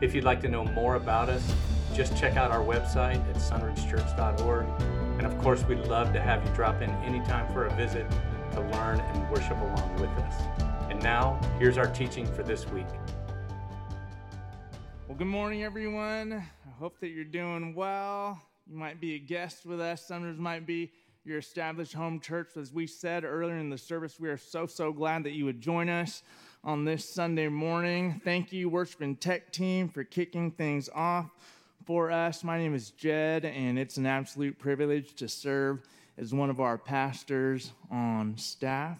If you'd like to know more about us, just check out our website at sunridgechurch.org. And of course, we'd love to have you drop in anytime for a visit to learn and worship along with us. And now, here's our teaching for this week. Well, good morning, everyone. I hope that you're doing well. You might be a guest with us, some might be your established home church. As we said earlier in the service, we are so, so glad that you would join us on this Sunday morning. Thank you, worship and tech team, for kicking things off for us. My name is Jed, and it's an absolute privilege to serve as one of our pastors on staff.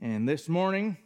And this morning,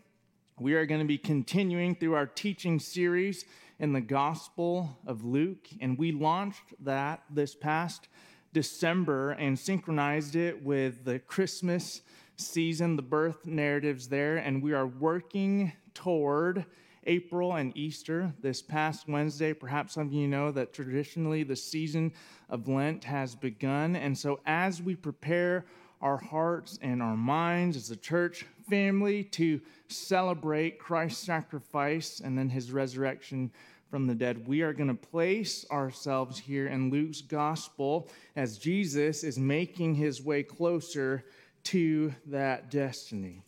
we are going to be continuing through our teaching series in the Gospel of Luke, and we launched that this past December and synchronized it with the Christmas season, the birth narratives there, and we are working toward April and Easter this past Wednesday. Perhaps some of you know that traditionally the season of Lent has begun. And so, as we prepare our hearts and our minds as a church family to celebrate Christ's sacrifice and then his resurrection from the dead, we are going to place ourselves here in Luke's gospel as Jesus is making his way closer to that destiny.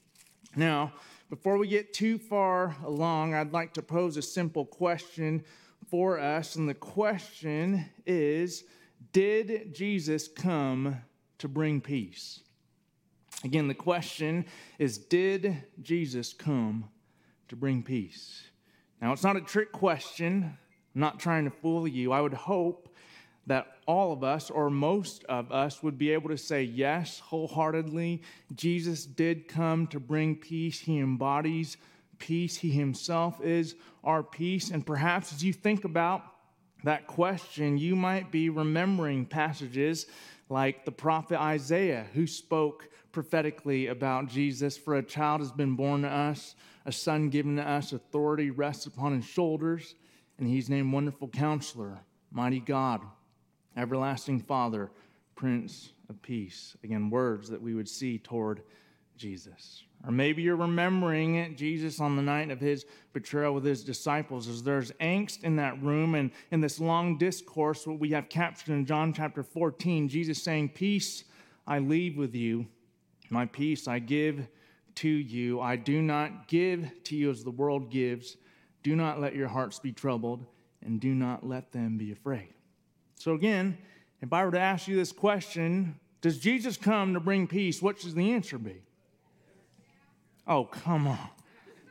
Now, before we get too far along, I'd like to pose a simple question for us. And the question is Did Jesus come to bring peace? Again, the question is Did Jesus come to bring peace? Now, it's not a trick question. I'm not trying to fool you. I would hope that all of us, or most of us, would be able to say yes wholeheartedly. Jesus did come to bring peace. He embodies peace. He himself is our peace. And perhaps as you think about that question, you might be remembering passages like the prophet Isaiah, who spoke prophetically about Jesus. For a child has been born to us, a son given to us, authority rests upon his shoulders, and he's named Wonderful Counselor, Mighty God Everlasting Father, Prince of Peace. Again, words that we would see toward Jesus. Or maybe you're remembering Jesus on the night of his betrayal with his disciples as there's angst in that room. And in this long discourse, what we have captured in John chapter 14, Jesus saying, Peace I leave with you, my peace I give to you. I do not give to you as the world gives. Do not let your hearts be troubled, and do not let them be afraid. So, again, if I were to ask you this question, does Jesus come to bring peace? What should the answer be? Oh, come on.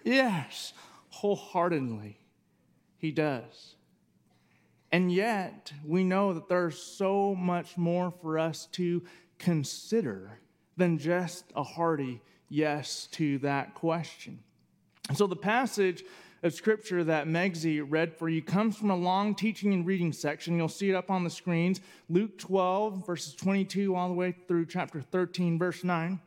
Yes, wholeheartedly, he does. And yet, we know that there's so much more for us to consider than just a hearty yes to that question. And so, the passage of scripture that Megzi read for you comes from a long teaching and reading section. You'll see it up on the screens Luke 12, verses 22, all the way through chapter 13, verse 9.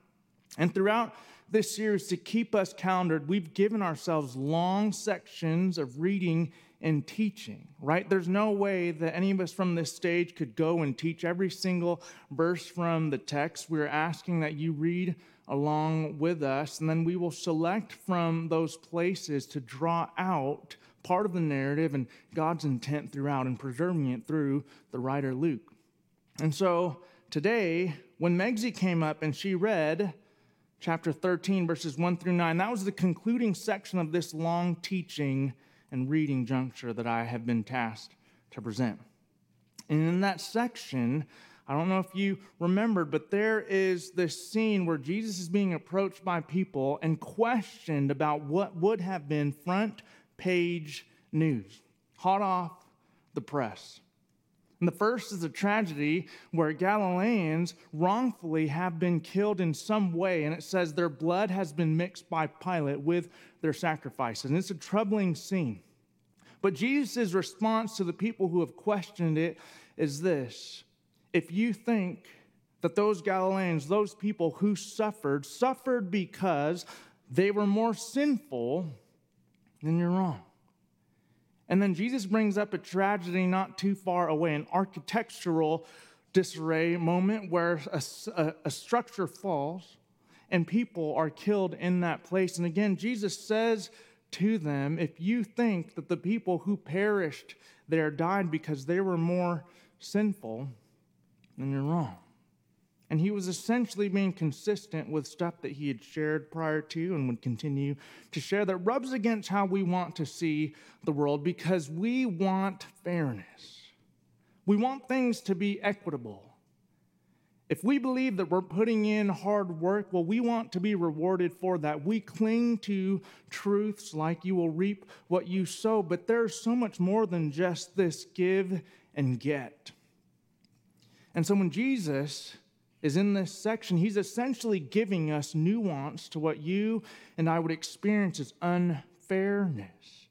And throughout this series, to keep us calendared, we've given ourselves long sections of reading and teaching, right? There's no way that any of us from this stage could go and teach every single verse from the text. We're asking that you read along with us, and then we will select from those places to draw out part of the narrative and God's intent throughout and preserving it through the writer Luke. And so today, when Megzi came up and she read chapter 13, verses 1 through 9, that was the concluding section of this long teaching and reading juncture that I have been tasked to present. And in that section, I don't know if you remembered, but there is this scene where Jesus is being approached by people and questioned about what would have been front page news, hot off the press. And the first is a tragedy where Galileans wrongfully have been killed in some way, and it says their blood has been mixed by Pilate with their sacrifices. And it's a troubling scene. But Jesus' response to the people who have questioned it is this if you think that those Galileans, those people who suffered, suffered because they were more sinful, then you're wrong. And then Jesus brings up a tragedy not too far away, an architectural disarray moment where a, a, a, structure falls and people are killed in that place. And again, Jesus says to them, If you think that the people who perished there died because they were more sinful, then you're wrong. And he was essentially being consistent with stuff that he had shared prior to and would continue to share that rubs against how we want to see the world because we want fairness. We want things to be equitable. If we believe that we're putting in hard work, well, we want to be rewarded for that. We cling to truths like you will reap what you sow, but there's so much more than just this give and get. And so when Jesus is in this section, he's essentially giving us nuance to what you and I would experience as unfairness.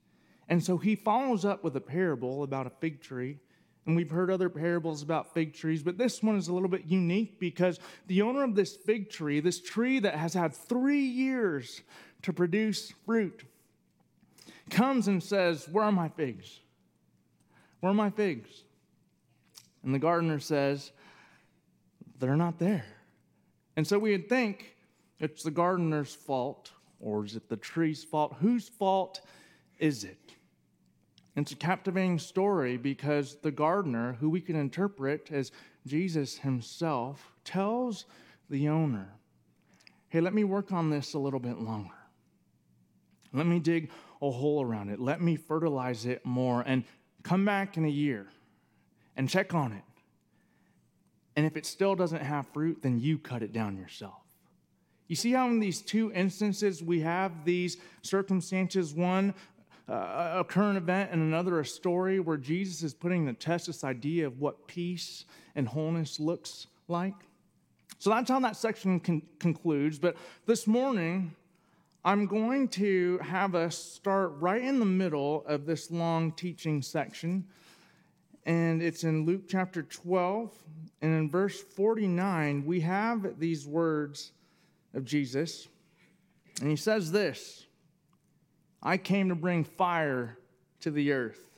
And so he follows up with a parable about a fig tree. And we've heard other parables about fig trees, but this one is a little bit unique because the owner of this fig tree, this tree that has had three years to produce fruit, comes and says, Where are my figs? Where are my figs? And the gardener says, they're not there. And so we'd think it's the gardener's fault, or is it the tree's fault? Whose fault is it? It's a captivating story because the gardener, who we can interpret as Jesus himself, tells the owner, Hey, let me work on this a little bit longer. Let me dig a hole around it. Let me fertilize it more and come back in a year and check on it. And if it still doesn't have fruit, then you cut it down yourself. You see how in these two instances we have these circumstances one, uh, a current event, and another, a story where Jesus is putting to test this idea of what peace and wholeness looks like? So that's how that section con- concludes. But this morning, I'm going to have us start right in the middle of this long teaching section. And it's in Luke chapter 12, and in verse 49, we have these words of Jesus. And he says this I came to bring fire to the earth,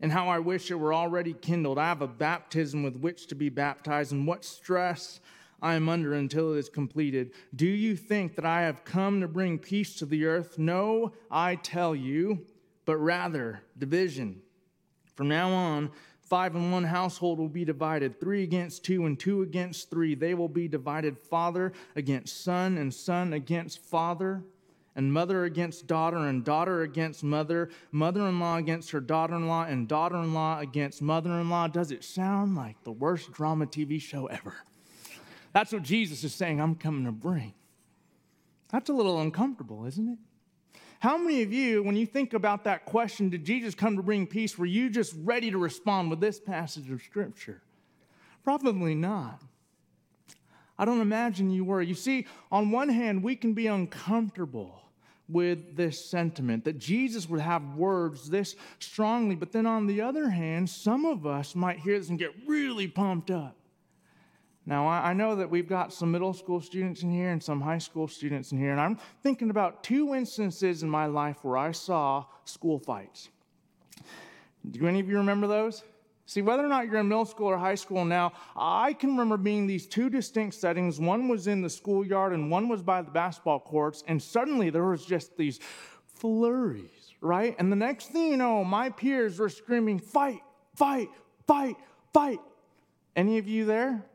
and how I wish it were already kindled. I have a baptism with which to be baptized, and what stress I am under until it is completed. Do you think that I have come to bring peace to the earth? No, I tell you, but rather division. From now on, Five in one household will be divided, three against two, and two against three. They will be divided father against son, and son against father, and mother against daughter, and daughter against mother, mother in law against her daughter in law, and daughter in law against mother in law. Does it sound like the worst drama TV show ever? That's what Jesus is saying I'm coming to bring. That's a little uncomfortable, isn't it? How many of you, when you think about that question, did Jesus come to bring peace, were you just ready to respond with this passage of Scripture? Probably not. I don't imagine you were. You see, on one hand, we can be uncomfortable with this sentiment that Jesus would have words this strongly, but then on the other hand, some of us might hear this and get really pumped up. Now, I know that we've got some middle school students in here and some high school students in here, and I'm thinking about two instances in my life where I saw school fights. Do any of you remember those? See, whether or not you're in middle school or high school now, I can remember being these two distinct settings. One was in the schoolyard and one was by the basketball courts, and suddenly there was just these flurries, right? And the next thing you know, my peers were screaming, fight, fight, fight, fight. Any of you there?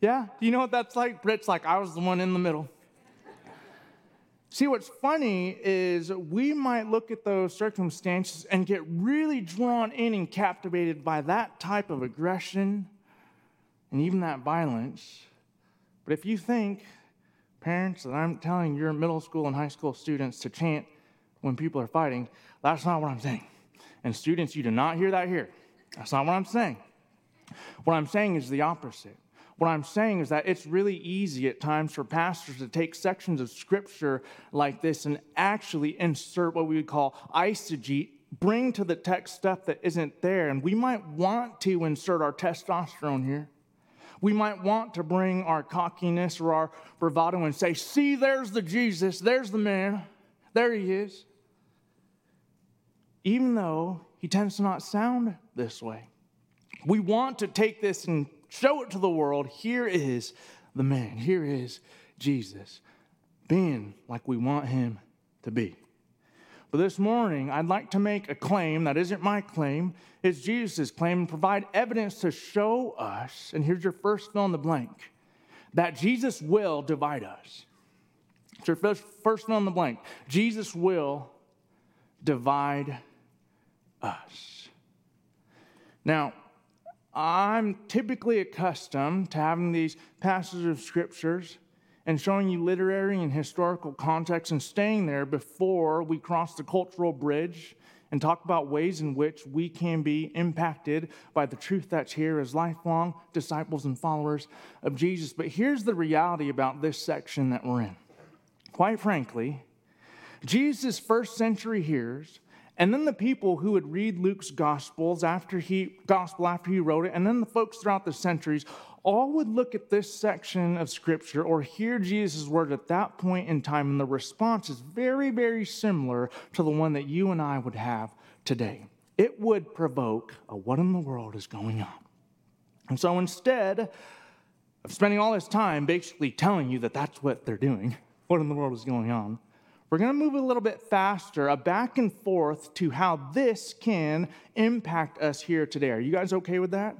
Yeah? Do you know what that's like? Britt's like, I was the one in the middle. See, what's funny is we might look at those circumstances and get really drawn in and captivated by that type of aggression and even that violence. But if you think, parents, that I'm telling your middle school and high school students to chant when people are fighting, that's not what I'm saying. And students, you do not hear that here. That's not what I'm saying. What I'm saying is the opposite. What I'm saying is that it's really easy at times for pastors to take sections of scripture like this and actually insert what we would call eisegete, bring to the text stuff that isn't there. And we might want to insert our testosterone here. We might want to bring our cockiness or our bravado and say, See, there's the Jesus, there's the man, there he is. Even though he tends to not sound this way. We want to take this and show it to the world. Here is the man, here is Jesus, being like we want him to be. But this morning, I'd like to make a claim that isn't my claim, it's Jesus' claim, and provide evidence to show us, and here's your first fill in the blank, that Jesus will divide us. It's your first, first fill in the blank. Jesus will divide us. Now, I'm typically accustomed to having these passages of scriptures and showing you literary and historical context and staying there before we cross the cultural bridge and talk about ways in which we can be impacted by the truth that's here as lifelong disciples and followers of Jesus. But here's the reality about this section that we're in. Quite frankly, Jesus' first century hearers, and then the people who would read Luke's gospels after he gospel after he wrote it, and then the folks throughout the centuries all would look at this section of scripture or hear Jesus' word at that point in time, and the response is very, very similar to the one that you and I would have today. It would provoke a what in the world is going on? And so instead of spending all this time basically telling you that that's what they're doing, what in the world is going on, we're going to move a little bit faster, a back and forth to how this can impact us here today. Are you guys okay with that?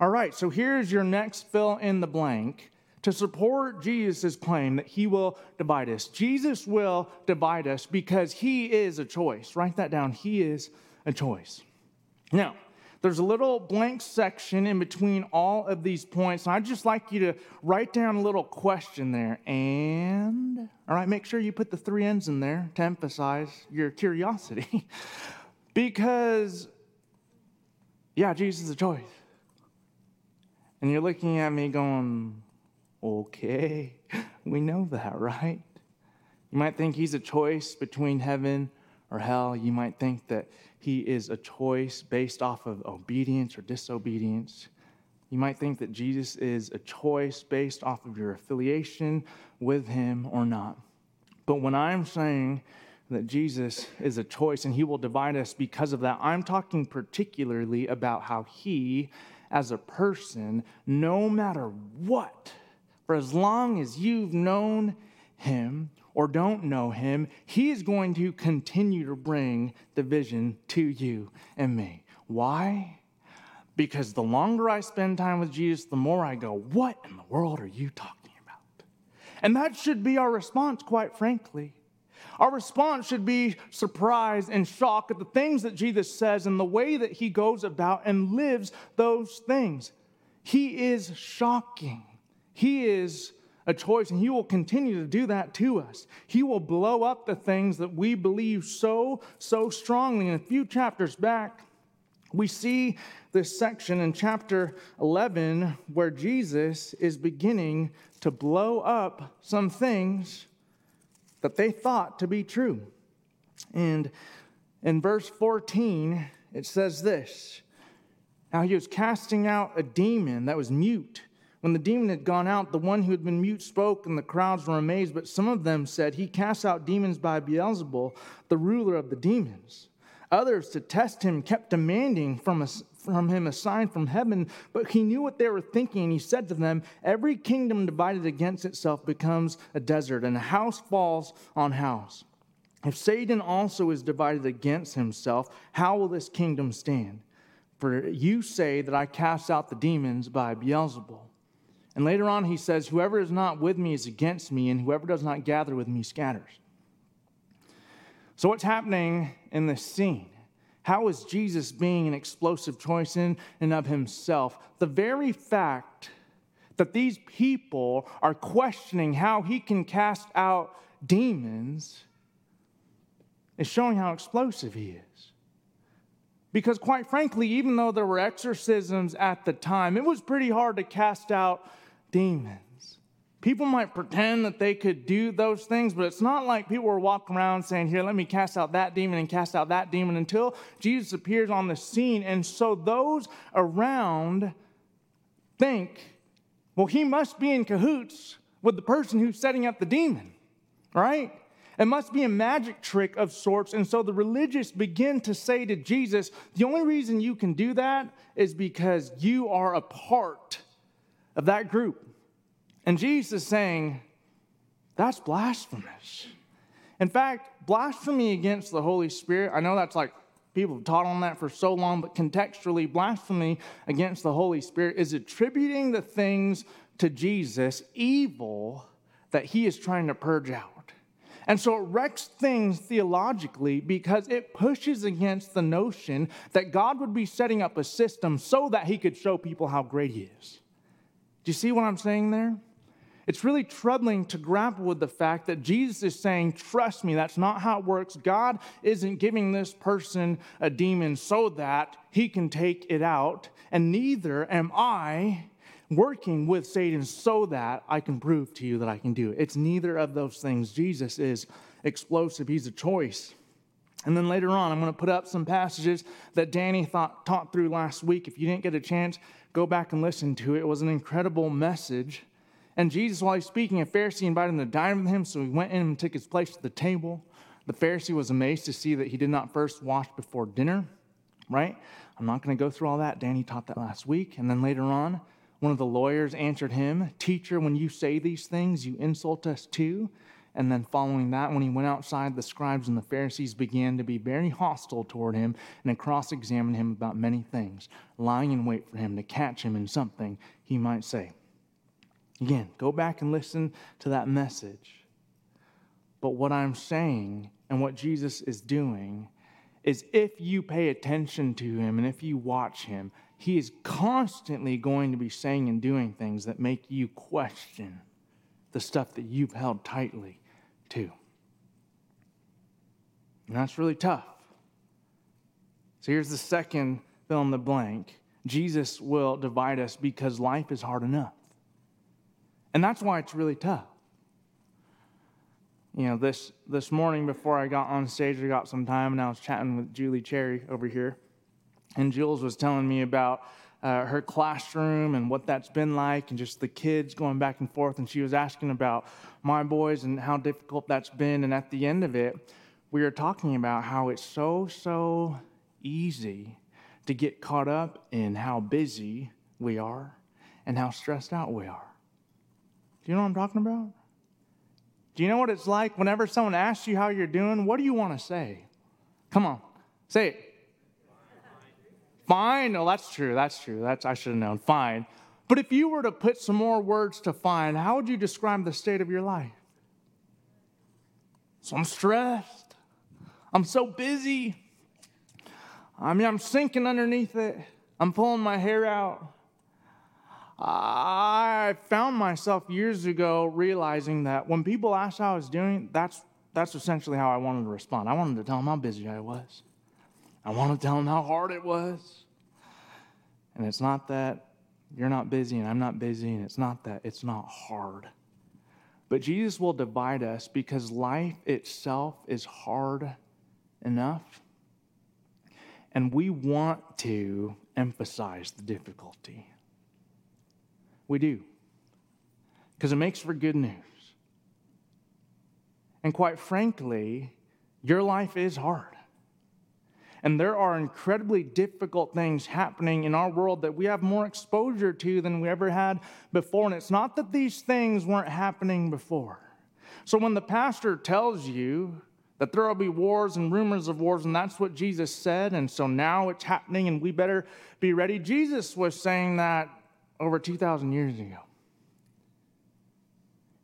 All right, so here's your next fill in the blank to support Jesus' claim that he will divide us. Jesus will divide us because he is a choice. Write that down. He is a choice. Now, there's a little blank section in between all of these points. I'd just like you to write down a little question there. And, all right, make sure you put the three ends in there to emphasize your curiosity. because, yeah, Jesus is a choice. And you're looking at me going, okay, we know that, right? You might think he's a choice between heaven or hell. You might think that he is a choice based off of obedience or disobedience. You might think that Jesus is a choice based off of your affiliation with him or not. But when I'm saying that Jesus is a choice and he will divide us because of that, I'm talking particularly about how he as a person, no matter what. For as long as you've known him or don't know him, he is going to continue to bring the vision to you and me. Why? Because the longer I spend time with Jesus, the more I go, What in the world are you talking about? And that should be our response, quite frankly. Our response should be surprise and shock at the things that Jesus says and the way that he goes about and lives those things. He is shocking. He is a choice, and he will continue to do that to us. He will blow up the things that we believe so, so strongly. In a few chapters back, we see this section in chapter 11 where Jesus is beginning to blow up some things that they thought to be true. And in verse 14, it says this Now he was casting out a demon that was mute. When the demon had gone out, the one who had been mute spoke, and the crowds were amazed. But some of them said, He casts out demons by Beelzebul, the ruler of the demons. Others, to test him, kept demanding from, a, from him a sign from heaven, but he knew what they were thinking. And he said to them, Every kingdom divided against itself becomes a desert, and a house falls on house. If Satan also is divided against himself, how will this kingdom stand? For you say that I cast out the demons by Beelzebul. And later on, he says, Whoever is not with me is against me, and whoever does not gather with me scatters. So, what's happening in this scene? How is Jesus being an explosive choice in and of himself? The very fact that these people are questioning how he can cast out demons is showing how explosive he is. Because, quite frankly, even though there were exorcisms at the time, it was pretty hard to cast out demons. People might pretend that they could do those things, but it's not like people were walking around saying, Here, let me cast out that demon and cast out that demon until Jesus appears on the scene. And so those around think Well, he must be in cahoots with the person who's setting up the demon, right? It must be a magic trick of sorts. And so the religious begin to say to Jesus, the only reason you can do that is because you are a part of that group. And Jesus is saying, that's blasphemous. In fact, blasphemy against the Holy Spirit, I know that's like people have taught on that for so long, but contextually, blasphemy against the Holy Spirit is attributing the things to Jesus, evil that he is trying to purge out. And so it wrecks things theologically because it pushes against the notion that God would be setting up a system so that he could show people how great he is. Do you see what I'm saying there? It's really troubling to grapple with the fact that Jesus is saying, Trust me, that's not how it works. God isn't giving this person a demon so that he can take it out, and neither am I working with Satan so that I can prove to you that I can do it. It's neither of those things. Jesus is explosive, he's a choice. And then later on, I'm going to put up some passages that Danny thought, taught through last week. If you didn't get a chance, go back and listen to it. It was an incredible message. And Jesus, while he's speaking, a Pharisee invited him to dine with him, so he went in and took his place at the table. The Pharisee was amazed to see that he did not first wash before dinner, right? I'm not going to go through all that. Danny taught that last week. And then later on, one of the lawyers answered him, Teacher, when you say these things, you insult us too. And then, following that, when he went outside, the scribes and the Pharisees began to be very hostile toward him and to cross examine him about many things, lying in wait for him to catch him in something he might say. Again, go back and listen to that message. But what I'm saying and what Jesus is doing is if you pay attention to him and if you watch him, he is constantly going to be saying and doing things that make you question the stuff that you've held tightly to. And that's really tough. So here's the second fill in the blank Jesus will divide us because life is hard enough. And that's why it's really tough. You know, this, this morning before I got on stage, I got some time and I was chatting with Julie Cherry over here. And Jules was telling me about uh, her classroom and what that's been like, and just the kids going back and forth. And she was asking about my boys and how difficult that's been. And at the end of it, we were talking about how it's so, so easy to get caught up in how busy we are and how stressed out we are. Do you know what I'm talking about? Do you know what it's like whenever someone asks you how you're doing? What do you want to say? Come on, say it. Fine. No, that's true. That's true. That's I should have known. Fine. But if you were to put some more words to fine, how would you describe the state of your life? So I'm stressed. I'm so busy. I mean, I'm sinking underneath it. I'm pulling my hair out. I found myself years ago realizing that when people asked how I was doing, that's, that's essentially how I wanted to respond. I wanted to tell them how busy I was. I want to tell them how hard it was. And it's not that you're not busy and I'm not busy, and it's not that it's not hard. But Jesus will divide us because life itself is hard enough. And we want to emphasize the difficulty. We do. Because it makes for good news. And quite frankly, your life is hard. And there are incredibly difficult things happening in our world that we have more exposure to than we ever had before. And it's not that these things weren't happening before. So when the pastor tells you that there will be wars and rumors of wars, and that's what Jesus said, and so now it's happening and we better be ready, Jesus was saying that over 2,000 years ago.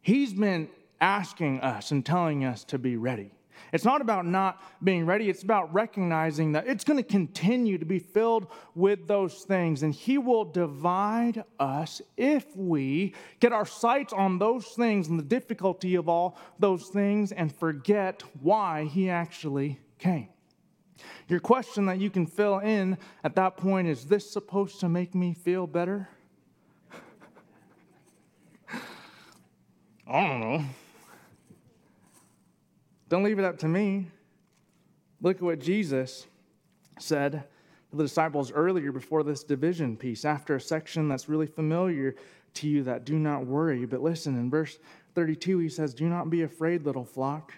He's been asking us and telling us to be ready. It's not about not being ready, it's about recognizing that it's going to continue to be filled with those things. And He will divide us if we get our sights on those things and the difficulty of all those things and forget why He actually came. Your question that you can fill in at that point is this supposed to make me feel better? I don't know. Don't leave it up to me. Look at what Jesus said to the disciples earlier before this division piece, after a section that's really familiar to you that do not worry. But listen, in verse 32, he says, Do not be afraid, little flock,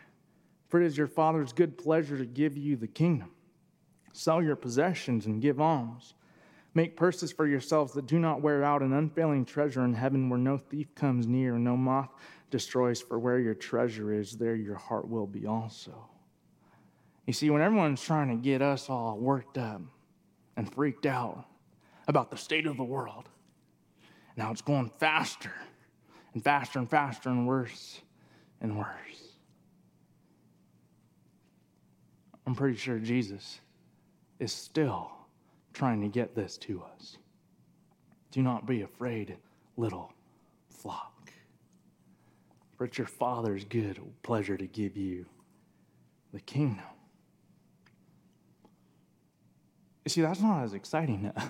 for it is your Father's good pleasure to give you the kingdom. Sell your possessions and give alms. Make purses for yourselves that do not wear out, an unfailing treasure in heaven where no thief comes near and no moth destroys. For where your treasure is, there your heart will be also. You see, when everyone's trying to get us all worked up and freaked out about the state of the world, now it's going faster and faster and faster and worse and worse. I'm pretty sure Jesus is still trying to get this to us. Do not be afraid, little flock. For it's your Father's good pleasure to give you the kingdom. You see, that's not as exciting to us.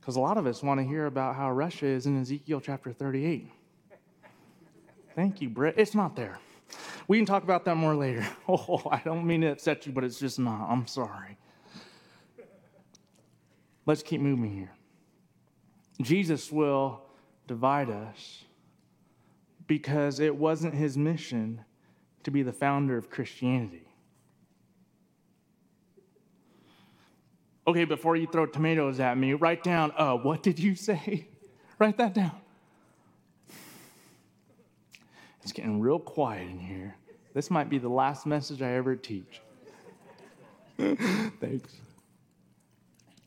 Because a lot of us want to hear about how Russia is in Ezekiel chapter 38. Thank you, Britt. It's not there. We can talk about that more later. Oh, I don't mean to upset you, but it's just not. I'm sorry. Let's keep moving here. Jesus will divide us because it wasn't his mission to be the founder of Christianity. Okay, before you throw tomatoes at me, write down, uh, what did you say? write that down. It's getting real quiet in here. This might be the last message I ever teach. Thanks.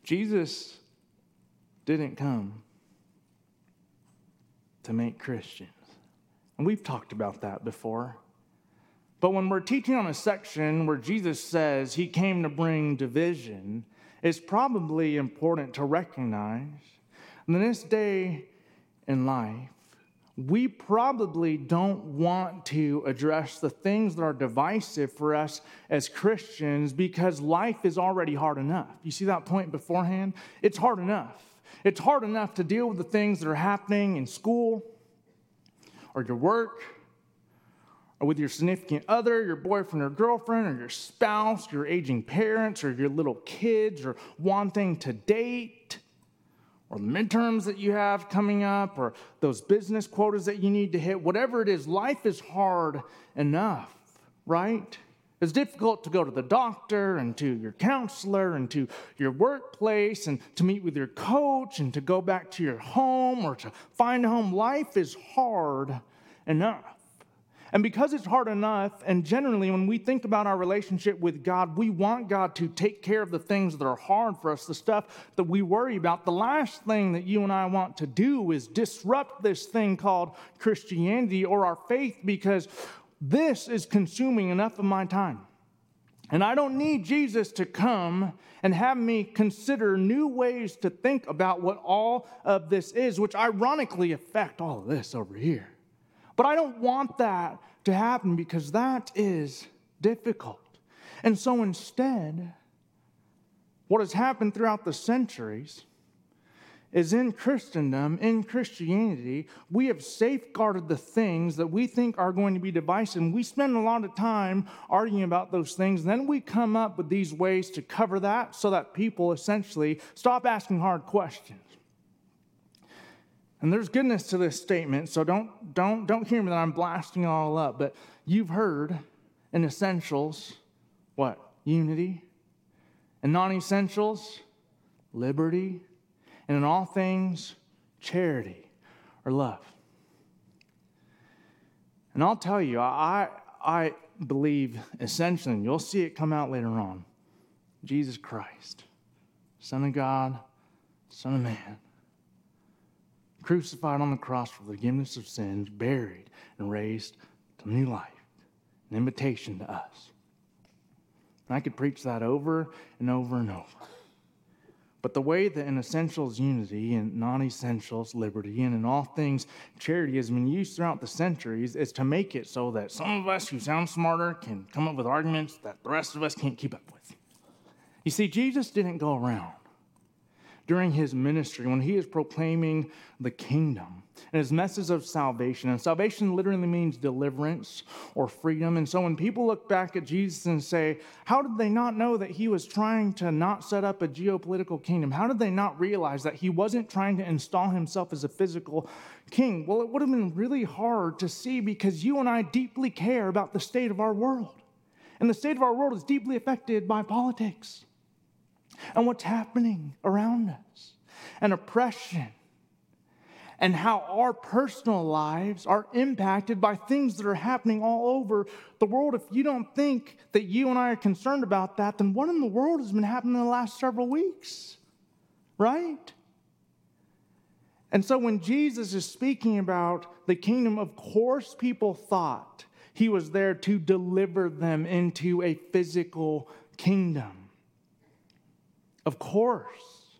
Jesus didn't come to make Christians. And we've talked about that before. But when we're teaching on a section where Jesus says he came to bring division, it's probably important to recognize in this day in life, we probably don't want to address the things that are divisive for us as Christians because life is already hard enough. You see that point beforehand? It's hard enough. It's hard enough to deal with the things that are happening in school or your work or with your significant other, your boyfriend or girlfriend, or your spouse, your aging parents, or your little kids, or wanting to date, or the midterms that you have coming up, or those business quotas that you need to hit, whatever it is, life is hard enough, right? It's difficult to go to the doctor and to your counselor and to your workplace and to meet with your coach and to go back to your home or to find a home. Life is hard enough. And because it's hard enough, and generally when we think about our relationship with God, we want God to take care of the things that are hard for us, the stuff that we worry about. The last thing that you and I want to do is disrupt this thing called Christianity or our faith because this is consuming enough of my time. And I don't need Jesus to come and have me consider new ways to think about what all of this is, which ironically affect all of this over here. But I don't want that to happen because that is difficult. And so instead, what has happened throughout the centuries is in Christendom, in Christianity, we have safeguarded the things that we think are going to be divisive. And we spend a lot of time arguing about those things. And then we come up with these ways to cover that so that people essentially stop asking hard questions. And there's goodness to this statement, so don't, don't, don't hear me that I'm blasting it all up, but you've heard in essentials what? Unity. In non essentials, liberty. And in all things, charity or love. And I'll tell you, I, I believe essentially, and you'll see it come out later on Jesus Christ, Son of God, Son of Man crucified on the cross for the forgiveness of sins, buried, and raised to new life, an invitation to us. And I could preach that over and over and over. But the way that in essentials unity and non essentials liberty and in all things charity has been used throughout the centuries is to make it so that some of us who sound smarter can come up with arguments that the rest of us can't keep up with. You see, Jesus didn't go around during his ministry, when he is proclaiming the kingdom, and his message of salvation. And salvation literally means deliverance or freedom. And so when people look back at Jesus and say, How did they not know that he was trying to not set up a geopolitical kingdom? How did they not realize that he wasn't trying to install himself as a physical king? Well, it would have been really hard to see because you and I deeply care about the state of our world. And the state of our world is deeply affected by politics and what's happening around us and oppression and how our personal lives are impacted by things that are happening all over the world. If you don't think that you and I are concerned about that, then what in the world has been happening in the last several weeks? Right? And so when Jesus is speaking about the kingdom, of course, people thought he was there to deliver them into a physical kingdom. Of course.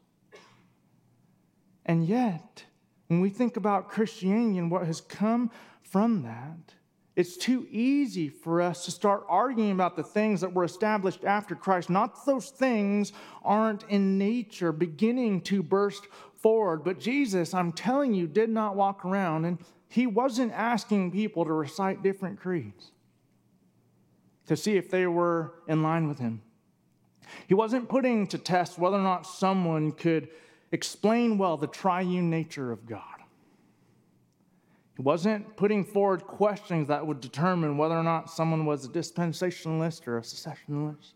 And yet, when we think about Christianity and what has come from that, it's too easy for us to start arguing about the things that were established after Christ. Not that those things aren't in nature beginning to burst forward, but Jesus, I'm telling you, did not walk around and he wasn't asking people to recite different creeds to see if they were in line with him. He wasn't putting to test whether or not someone could explain well the triune nature of God. He wasn't putting forward questions that would determine whether or not someone was a dispensationalist or a cessationalist.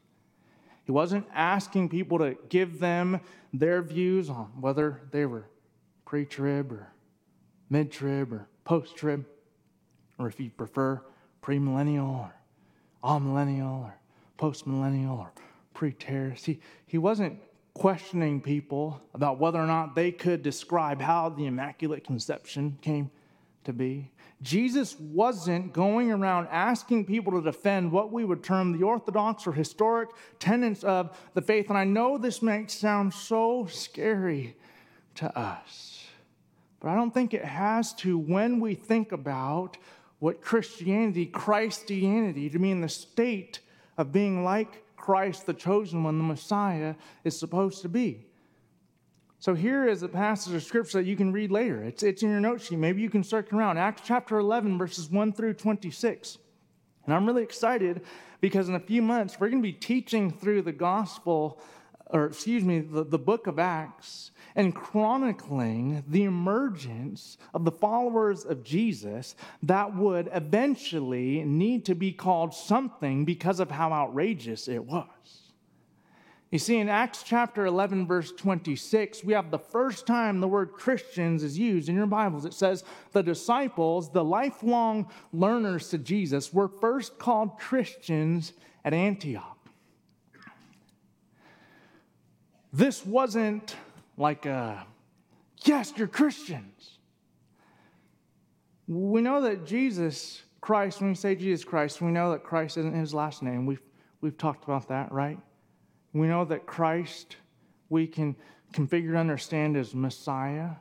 He wasn't asking people to give them their views on whether they were pre trib or mid trib or post trib, or if you prefer, premillennial or amillennial or post millennial or preterist. He, he wasn't questioning people about whether or not they could describe how the Immaculate Conception came to be. Jesus wasn't going around asking people to defend what we would term the orthodox or historic tenets of the faith. And I know this might sound so scary to us, but I don't think it has to when we think about what Christianity, Christianity, to mean the state of being like Christ, the chosen one, the Messiah, is supposed to be. So here is a passage of scripture that you can read later. It's, it's in your note sheet. Maybe you can circle around. Acts chapter 11, verses 1 through 26. And I'm really excited because in a few months, we're going to be teaching through the gospel, or excuse me, the, the book of Acts and chronicling the emergence of the followers of Jesus that would eventually need to be called something because of how outrageous it was. You see, in Acts chapter 11, verse 26, we have the first time the word Christians is used in your Bibles. It says, The disciples, the lifelong learners to Jesus, were first called Christians at Antioch. This wasn't like, uh, yes, you're Christians. We know that Jesus Christ, when we say Jesus Christ, we know that Christ isn't his last name. We've, we've talked about that, right? We know that Christ, we can configure and understand as Messiah,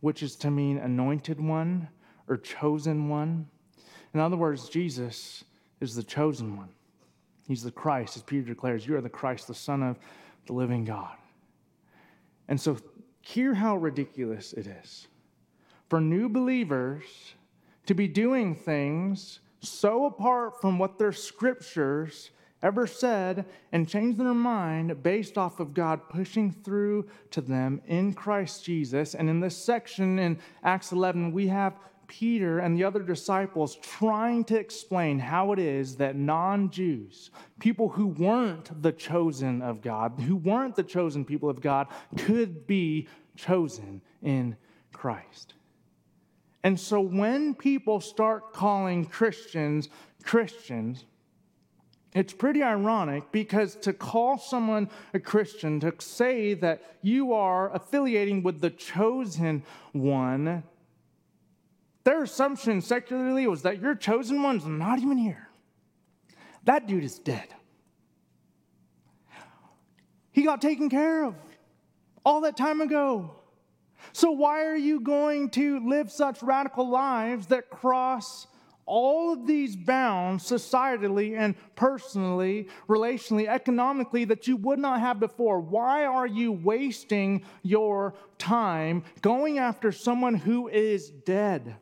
which is to mean anointed one or chosen one. In other words, Jesus is the chosen one. He's the Christ, as Peter declares, You are the Christ, the Son of the living God. And so, hear how ridiculous it is for new believers to be doing things so apart from what their scriptures ever said and change their mind based off of God pushing through to them in Christ Jesus. And in this section in Acts 11, we have Peter and the other disciples trying to explain how it is that non Jews, people who weren't the chosen of God, who weren't the chosen people of God, could be chosen in Christ. And so when people start calling Christians Christians, it's pretty ironic because to call someone a Christian, to say that you are affiliating with the chosen one, their assumption secularly was that your chosen one's not even here. That dude is dead. He got taken care of all that time ago. So, why are you going to live such radical lives that cross all of these bounds societally and personally, relationally, economically that you would not have before. Why are you wasting your time going after someone who is dead?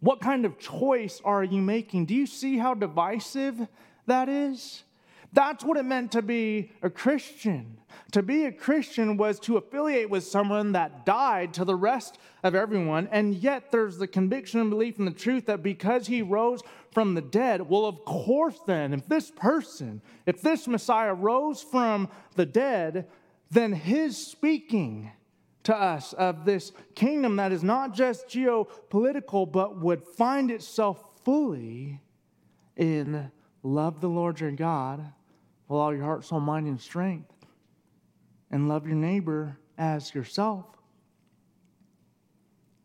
What kind of choice are you making? Do you see how divisive that is? That's what it meant to be a Christian. To be a Christian was to affiliate with someone that died to the rest of everyone, and yet there's the conviction and belief in the truth that because he rose from the dead, well, of course, then, if this person, if this Messiah rose from the dead, then his speaking to us of this kingdom that is not just geopolitical, but would find itself fully in love the Lord your God with all your heart, soul, mind, and strength, and love your neighbor as yourself.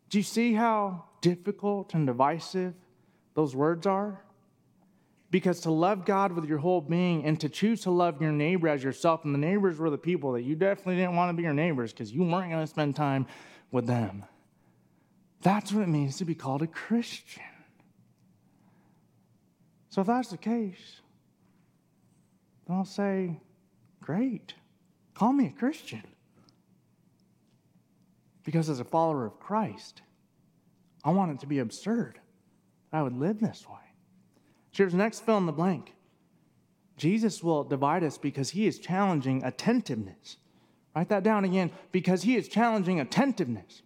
Do you see how difficult and divisive those words are? Because to love God with your whole being and to choose to love your neighbor as yourself, and the neighbors were the people that you definitely didn't want to be your neighbors because you weren't going to spend time with them. That's what it means to be called a Christian. So, if that's the case, then I'll say, Great, call me a Christian. Because as a follower of Christ, I want it to be absurd I would live this way. Here's the next fill in the blank. Jesus will divide us because he is challenging attentiveness. Write that down again because he is challenging attentiveness.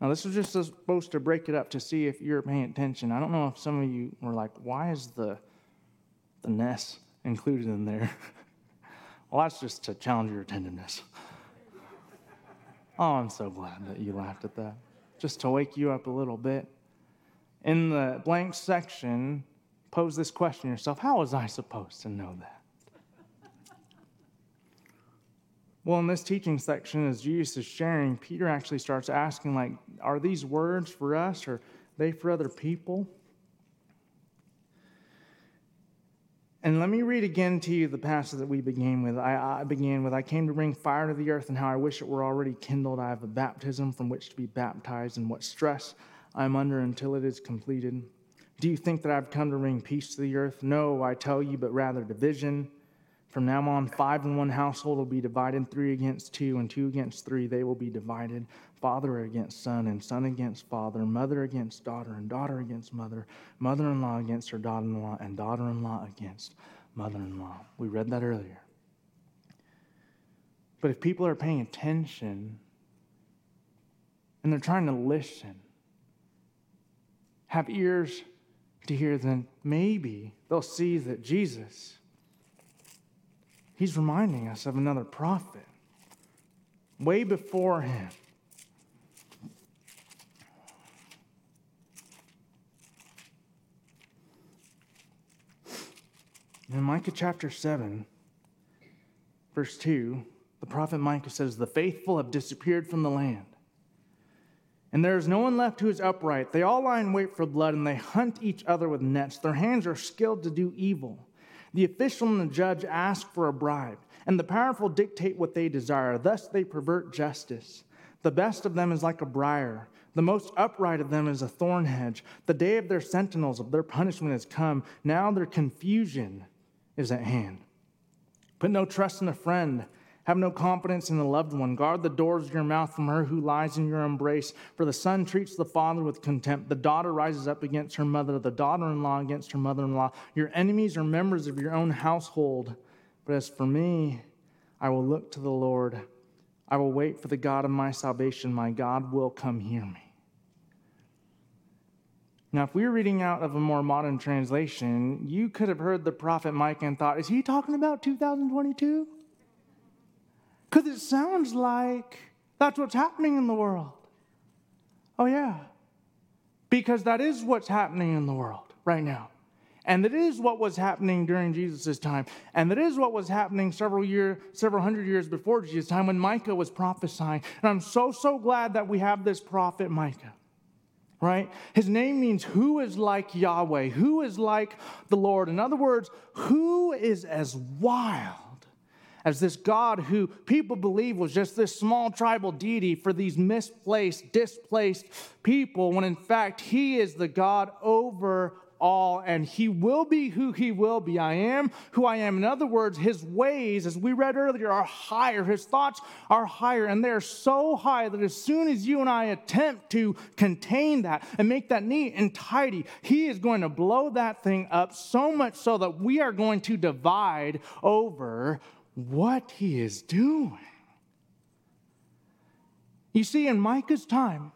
Now, this was just supposed to break it up to see if you're paying attention. I don't know if some of you were like, why is the, the ness included in there? well, that's just to challenge your attentiveness. oh, I'm so glad that you laughed at that. Just to wake you up a little bit in the blank section, pose this question yourself How was I supposed to know that? Well, in this teaching section, as Jesus is sharing, Peter actually starts asking, like, are these words for us or are they for other people? And let me read again to you the passage that we began with. I, I, began with, I came to bring fire to the earth, and how I wish it were already kindled. I have a baptism from which to be baptized, and what stress I'm under until it is completed. Do you think that I've come to bring peace to the earth? No, I tell you, but rather division. From now on, five in one household will be divided, three against two, and two against three. They will be divided, father against son, and son against father, mother against daughter, and daughter against mother, mother in law against her daughter in law, and daughter in law against mother in law. We read that earlier. But if people are paying attention and they're trying to listen, have ears to hear, then maybe they'll see that Jesus, he's reminding us of another prophet way before him. In Micah chapter 7, verse 2, the prophet Micah says, The faithful have disappeared from the land and there is no one left who is upright. They all lie in wait for blood, and they hunt each other with nets. Their hands are skilled to do evil. The official and the judge ask for a bribe, and the powerful dictate what they desire. Thus they pervert justice. The best of them is like a briar. The most upright of them is a thorn hedge. The day of their sentinels, of their punishment, has come. Now their confusion is at hand. Put no trust in a friend have no confidence in the loved one. Guard the doors of your mouth from her who lies in your embrace. For the son treats the father with contempt. The daughter rises up against her mother, the daughter in law against her mother in law. Your enemies are members of your own household. But as for me, I will look to the Lord. I will wait for the God of my salvation. My God will come hear me. Now, if we were reading out of a more modern translation, you could have heard the prophet Micah and thought, is he talking about 2022? Because it sounds like that's what's happening in the world. Oh, yeah. Because that is what's happening in the world right now. And that is what was happening during Jesus' time. And that is what was happening several year, several hundred years before Jesus' time when Micah was prophesying. And I'm so, so glad that we have this prophet Micah. Right? His name means who is like Yahweh, who is like the Lord. In other words, who is as wild as this God who people believe was just this small tribal deity for these misplaced, displaced people, when in fact he is the God over all, and he will be who he will be. I am who I am. In other words, his ways, as we read earlier, are higher. His thoughts are higher, and they're so high that as soon as you and I attempt to contain that and make that neat and tidy, he is going to blow that thing up so much so that we are going to divide over what he is doing. You see, in Micah's time,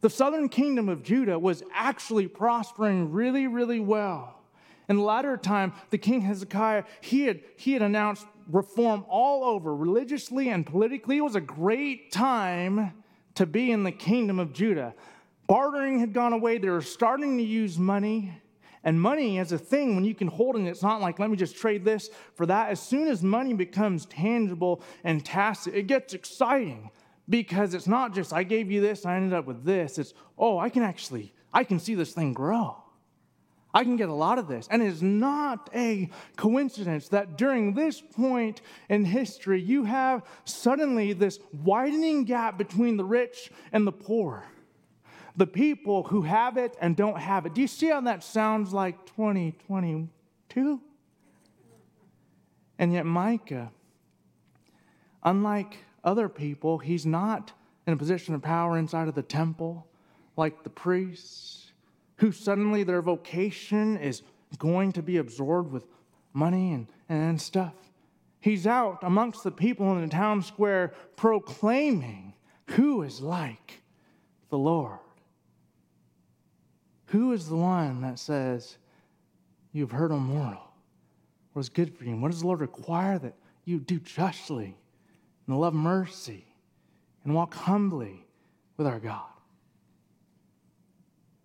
the southern kingdom of Judah was actually prospering really, really well. In the latter time, the king Hezekiah, he had, he had announced reform all over, religiously and politically. It was a great time to be in the kingdom of Judah. Bartering had gone away. They were starting to use money. And money as a thing, when you can hold it, it's not like, let me just trade this for that. As soon as money becomes tangible and tacit, it gets exciting because it's not just, I gave you this, I ended up with this. It's, oh, I can actually, I can see this thing grow. I can get a lot of this. And it's not a coincidence that during this point in history, you have suddenly this widening gap between the rich and the poor the people who have it and don't have it. Do you see how that sounds like 2022? And yet, Micah, unlike other people, he's not in a position of power inside of the temple like the priests, who suddenly their vocation is going to be absorbed with money and, and stuff. He's out amongst the people in the town square proclaiming who is like the Lord. Who is the one that says, You've heard, O moral, what is good for you? And what does the Lord require that you do justly and love mercy and walk humbly with our God?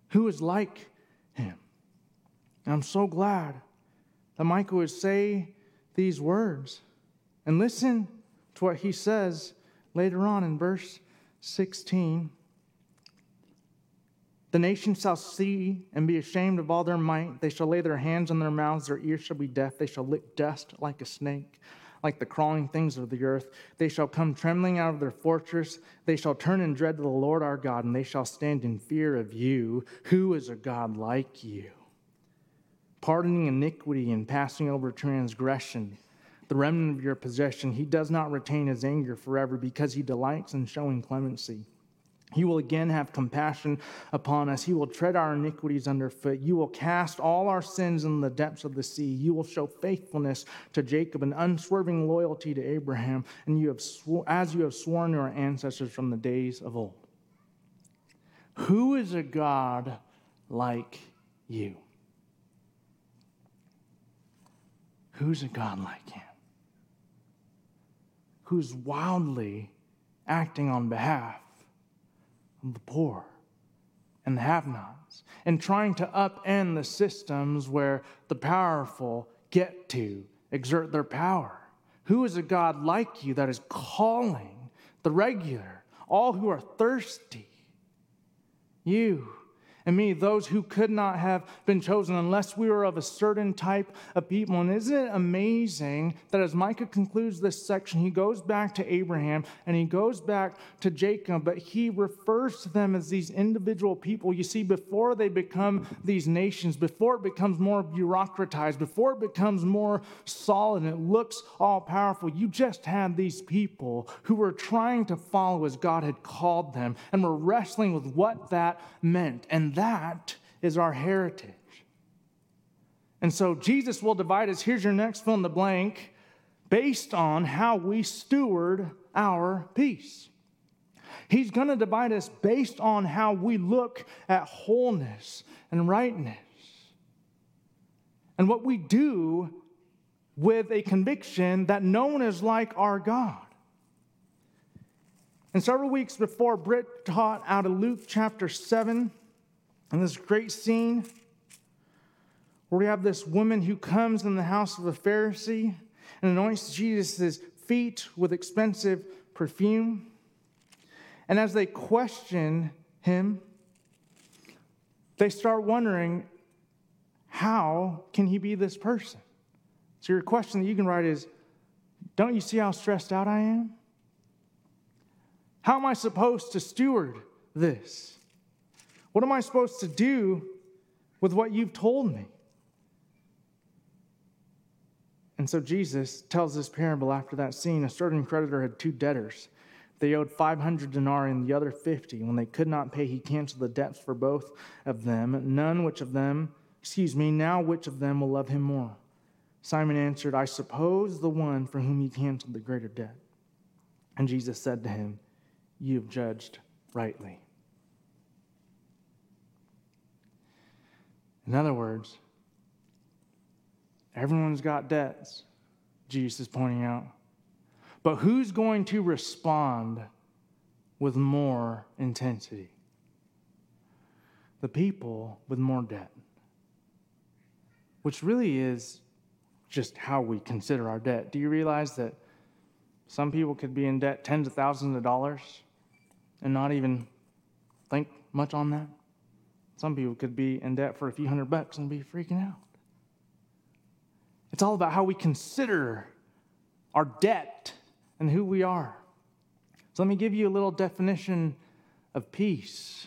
Who is like him? And I'm so glad that Micah would say these words. And listen to what he says later on in verse 16. The nations shall see and be ashamed of all their might. They shall lay their hands on their mouths, their ears shall be deaf. They shall lick dust like a snake, like the crawling things of the earth. They shall come trembling out of their fortress. They shall turn in dread to the Lord our God, and they shall stand in fear of you. Who is a God like you? Pardoning iniquity and passing over transgression. The remnant of your possession, he does not retain his anger forever because he delights in showing clemency. He will again have compassion upon us. He will tread our iniquities underfoot. You will cast all our sins in the depths of the sea. You will show faithfulness to Jacob and unswerving loyalty to Abraham, and you have sw- as you have sworn to our ancestors from the days of old. Who is a God like you? Who's a God like him? Who's wildly acting on behalf the poor and the have nots, and trying to upend the systems where the powerful get to exert their power. Who is a God like you that is calling the regular, all who are thirsty? You and me, those who could not have been chosen unless we were of a certain type of people. And isn't it amazing that as Micah concludes this section, he goes back to Abraham and he goes back to Jacob, but he refers to them as these individual people. You see, before they become these nations, before it becomes more bureaucratized, before it becomes more solid and it looks all powerful, you just had these people who were trying to follow as God had called them and were wrestling with what that meant. And that is our heritage. And so Jesus will divide us. Here's your next fill in the blank based on how we steward our peace. He's going to divide us based on how we look at wholeness and rightness and what we do with a conviction that no one is like our God. And several weeks before, Britt taught out of Luke chapter 7 and this great scene where we have this woman who comes in the house of a Pharisee and anoints Jesus' feet with expensive perfume. And as they question him, they start wondering, how can he be this person? So, your question that you can write is, Don't you see how stressed out I am? How am I supposed to steward this? What am I supposed to do with what you've told me? And so Jesus tells this parable after that scene. A certain creditor had two debtors. They owed 500 denarii and the other 50. When they could not pay, he canceled the debts for both of them. None which of them, excuse me, now which of them will love him more? Simon answered, I suppose the one for whom he canceled the greater debt. And Jesus said to him, You have judged rightly. In other words, everyone's got debts, Jesus is pointing out. But who's going to respond with more intensity? The people with more debt. Which really is just how we consider our debt. Do you realize that some people could be in debt tens of thousands of dollars and not even think much on that? Some people could be in debt for a few hundred bucks and be freaking out. It's all about how we consider our debt and who we are. So let me give you a little definition of peace.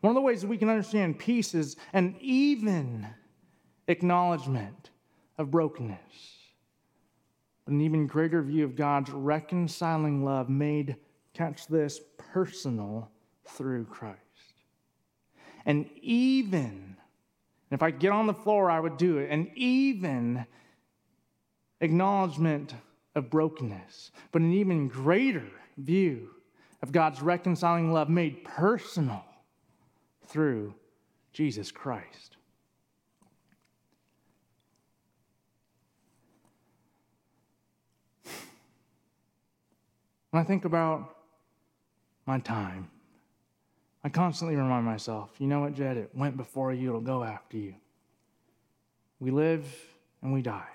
One of the ways that we can understand peace is an even acknowledgement of brokenness, but an even greater view of God's reconciling love made, catch this, personal through Christ. And even, if I get on the floor, I would do it, an even acknowledgement of brokenness, but an even greater view of God's reconciling love made personal through Jesus Christ. When I think about my time, I constantly remind myself, you know what, Jed? It went before you, it'll go after you. We live and we die.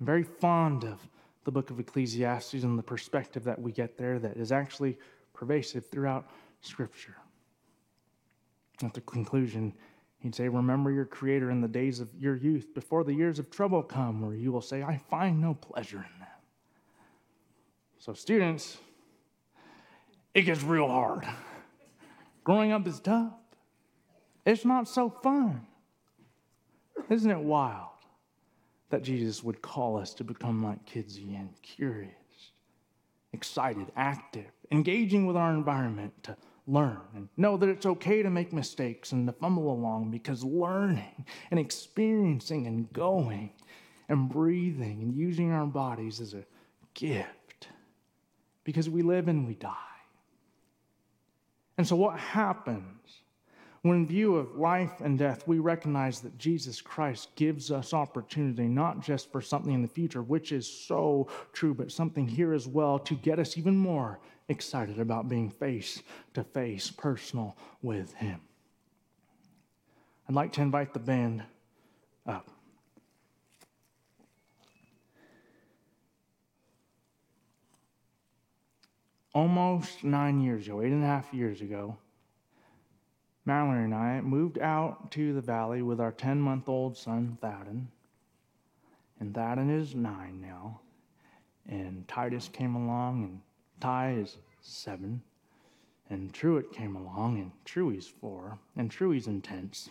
I'm very fond of the book of Ecclesiastes and the perspective that we get there that is actually pervasive throughout Scripture. At the conclusion, he'd say, Remember your Creator in the days of your youth, before the years of trouble come, where you will say, I find no pleasure in them. So, students, it gets real hard. Growing up is tough. It's not so fun. Isn't it wild that Jesus would call us to become like kids again, curious, excited, active, engaging with our environment to learn and know that it's okay to make mistakes and to fumble along because learning and experiencing and going and breathing and using our bodies is a gift because we live and we die. And so, what happens when, in view of life and death, we recognize that Jesus Christ gives us opportunity, not just for something in the future, which is so true, but something here as well to get us even more excited about being face to face, personal with Him? I'd like to invite the band up. Almost nine years ago, eight and a half years ago, Mallory and I moved out to the valley with our 10 month old son, Thadden. And Thadden is nine now. And Titus came along, and Ty is seven. And Truett came along, and Truey's four. And Truey's intense.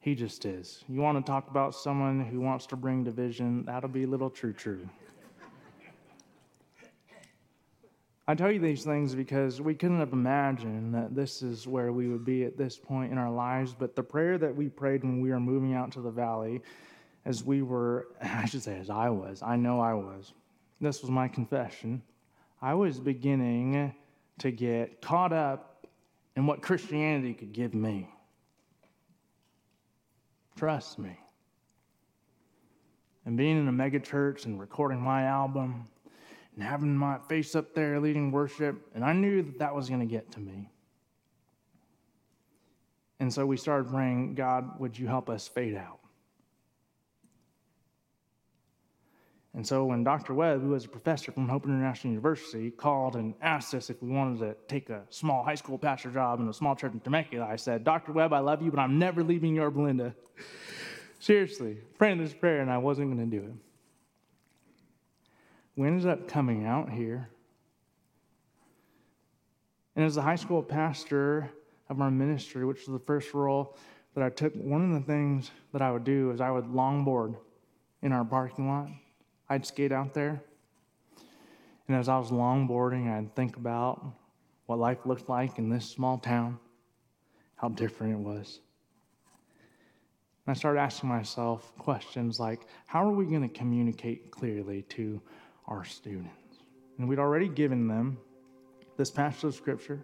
He just is. You want to talk about someone who wants to bring division? That'll be little True True. I tell you these things because we couldn't have imagined that this is where we would be at this point in our lives. But the prayer that we prayed when we were moving out to the valley, as we were, I should say, as I was, I know I was, this was my confession. I was beginning to get caught up in what Christianity could give me. Trust me. And being in a megachurch and recording my album and having my face up there leading worship, and I knew that that was going to get to me. And so we started praying, God, would you help us fade out? And so when Dr. Webb, who was a professor from Hope International University, called and asked us if we wanted to take a small high school pastor job in a small church in Temecula, I said, Dr. Webb, I love you, but I'm never leaving Yorba Linda. Seriously, praying this prayer, and I wasn't going to do it. We ended up coming out here. And as a high school pastor of our ministry, which was the first role that I took, one of the things that I would do is I would longboard in our parking lot. I'd skate out there. And as I was longboarding, I'd think about what life looked like in this small town, how different it was. And I started asking myself questions like how are we going to communicate clearly to our students? And we'd already given them this passage of scripture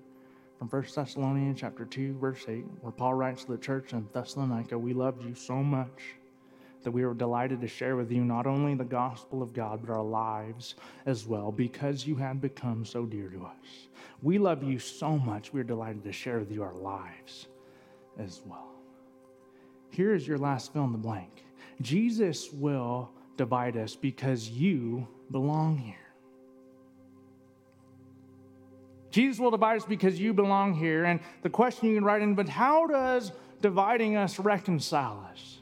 from 1 Thessalonians chapter 2, verse 8, where Paul writes to the church in Thessalonica, We loved you so much that we were delighted to share with you not only the gospel of God, but our lives as well, because you had become so dear to us. We love you so much, we are delighted to share with you our lives as well. Here is your last fill in the blank Jesus will divide us because you belong here. Jesus will divide us because you belong here. And the question you can write in, but how does dividing us reconcile us?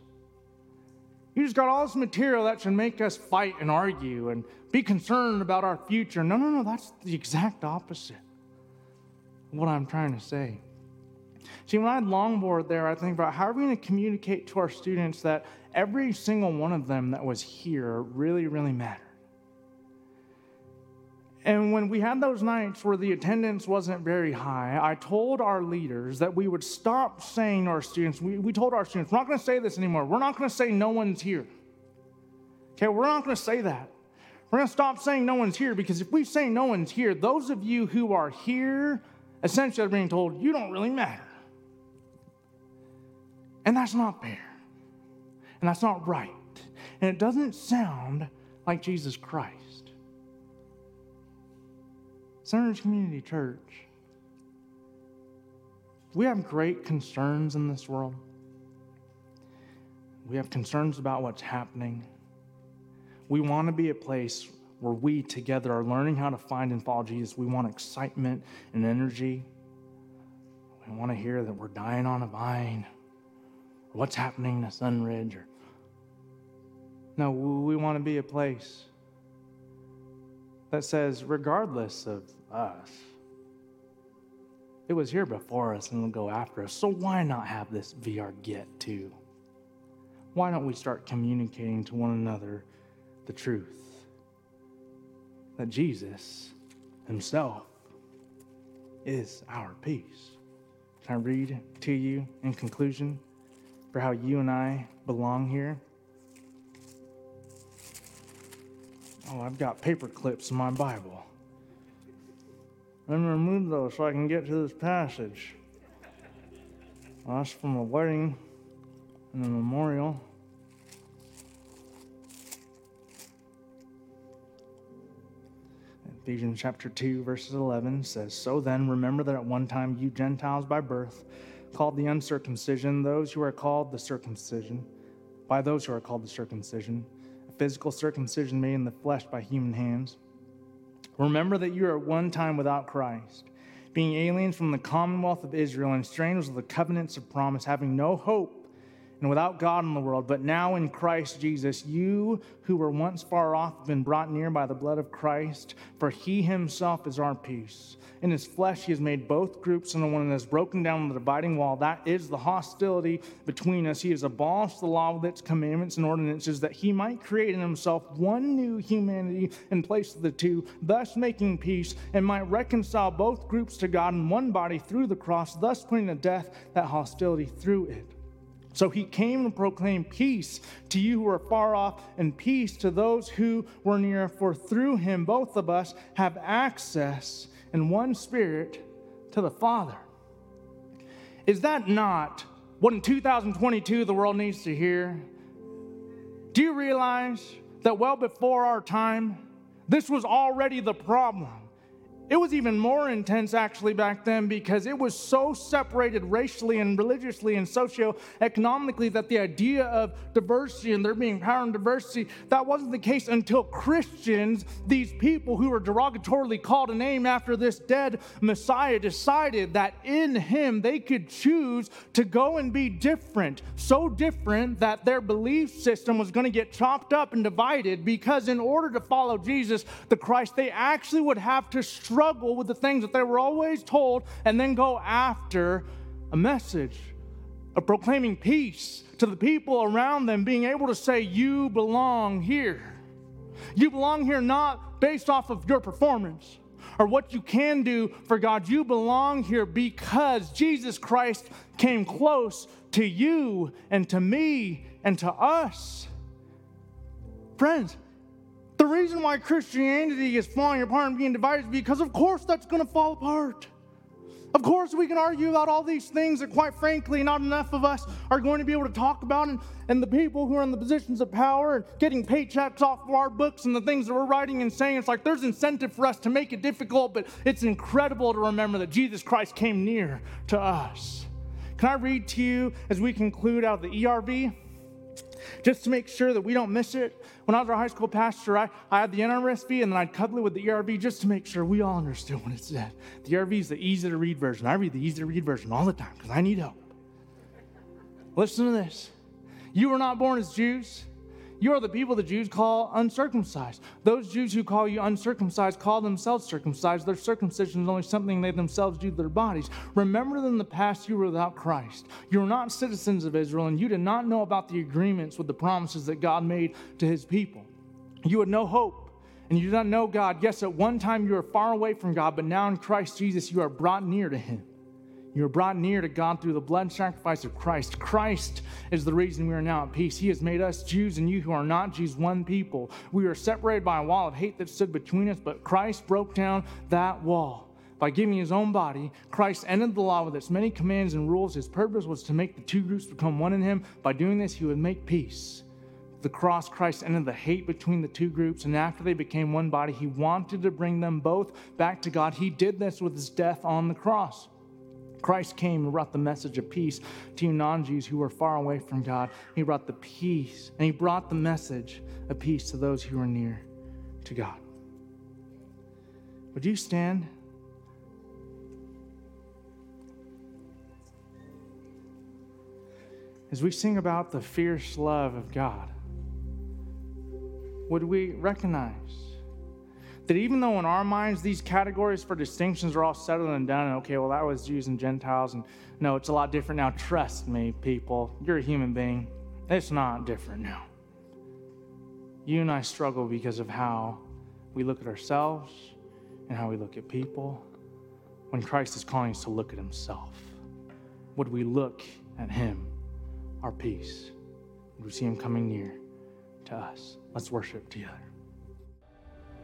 You just got all this material that should make us fight and argue and be concerned about our future. No, no, no, that's the exact opposite of what I'm trying to say. See, when I had longboard there, I think about how are we going to communicate to our students that every single one of them that was here really, really mattered. And when we had those nights where the attendance wasn't very high, I told our leaders that we would stop saying to our students, we, we told our students, we're not going to say this anymore. We're not going to say no one's here. Okay, we're not going to say that. We're going to stop saying no one's here because if we say no one's here, those of you who are here essentially are being told, you don't really matter. And that's not fair. And that's not right. And it doesn't sound like Jesus Christ. Sunridge Community Church, we have great concerns in this world. We have concerns about what's happening. We want to be a place where we together are learning how to find and follow Jesus. We want excitement and energy. We want to hear that we're dying on a vine, what's happening to Sunridge. Or... No, we want to be a place that says, regardless of us, it was here before us and will go after us. So why not have this our get too? Why don't we start communicating to one another the truth that Jesus Himself is our peace? Can I read to you in conclusion for how you and I belong here? Oh, I've got paper clips in my Bible. Let me remove those so I can get to this passage. Well, that's from a wedding and a memorial. Ephesians chapter 2, verses 11 says, So then, remember that at one time you Gentiles by birth, called the uncircumcision, those who are called the circumcision, by those who are called the circumcision, a physical circumcision made in the flesh by human hands. Remember that you are at one time without Christ, being aliens from the commonwealth of Israel and strangers of the covenants of promise, having no hope and without God in the world, but now in Christ Jesus, you who were once far off have been brought near by the blood of Christ, for he himself is our peace. In his flesh, he has made both groups into one and has broken down the dividing wall. That is the hostility between us. He has abolished the law with its commandments and ordinances that he might create in himself one new humanity in place of the two, thus making peace, and might reconcile both groups to God in one body through the cross, thus putting to death that hostility through it. So he came and proclaimed peace to you who are far off and peace to those who were near. For through him, both of us have access in one spirit to the Father. Is that not what in 2022 the world needs to hear? Do you realize that well before our time, this was already the problem? It was even more intense actually back then because it was so separated racially and religiously and socioeconomically that the idea of diversity and there being power and diversity, that wasn't the case until Christians, these people who were derogatorily called a name after this dead Messiah, decided that in him they could choose to go and be different. So different that their belief system was going to get chopped up and divided because in order to follow Jesus, the Christ, they actually would have to struggle with the things that they were always told and then go after a message of proclaiming peace to the people around them, being able to say, You belong here. You belong here not based off of your performance or what you can do for God. You belong here because Jesus Christ came close to you and to me and to us. Friends, the reason why Christianity is falling apart and being divided is because, of course, that's going to fall apart. Of course, we can argue about all these things that, quite frankly, not enough of us are going to be able to talk about. And, and the people who are in the positions of power and getting paychecks off of our books and the things that we're writing and saying, it's like there's incentive for us to make it difficult, but it's incredible to remember that Jesus Christ came near to us. Can I read to you as we conclude out of the ERV? Just to make sure that we don't miss it. When I was our high school pastor, I, I had the NRSV and then I'd couple it with the ERV just to make sure we all understood what it said. The ERV is the easy to read version. I read the easy to read version all the time because I need help. Listen to this. You were not born as Jews. You are the people the Jews call uncircumcised. Those Jews who call you uncircumcised call themselves circumcised. Their circumcision is only something they themselves do to their bodies. Remember that in the past you were without Christ. You were not citizens of Israel, and you did not know about the agreements with the promises that God made to his people. You had no hope and you did not know God. Yes, at one time you were far away from God, but now in Christ Jesus you are brought near to him. You are brought near to God through the blood sacrifice of Christ. Christ is the reason we are now at peace. He has made us Jews and you who are not Jews one people. We were separated by a wall of hate that stood between us, but Christ broke down that wall. By giving his own body, Christ ended the law with its many commands and rules. His purpose was to make the two groups become one in him. By doing this, he would make peace. The cross, Christ ended the hate between the two groups, and after they became one body, he wanted to bring them both back to God. He did this with his death on the cross. Christ came and brought the message of peace to you non Jews who were far away from God. He brought the peace, and He brought the message of peace to those who are near to God. Would you stand? As we sing about the fierce love of God, would we recognize that even though in our minds these categories for distinctions are all settled and done, and okay, well, that was Jews and Gentiles, and no, it's a lot different now. Trust me, people, you're a human being. It's not different now. You and I struggle because of how we look at ourselves and how we look at people when Christ is calling us to look at Himself. Would we look at Him, our peace? Would we see Him coming near to us? Let's worship together.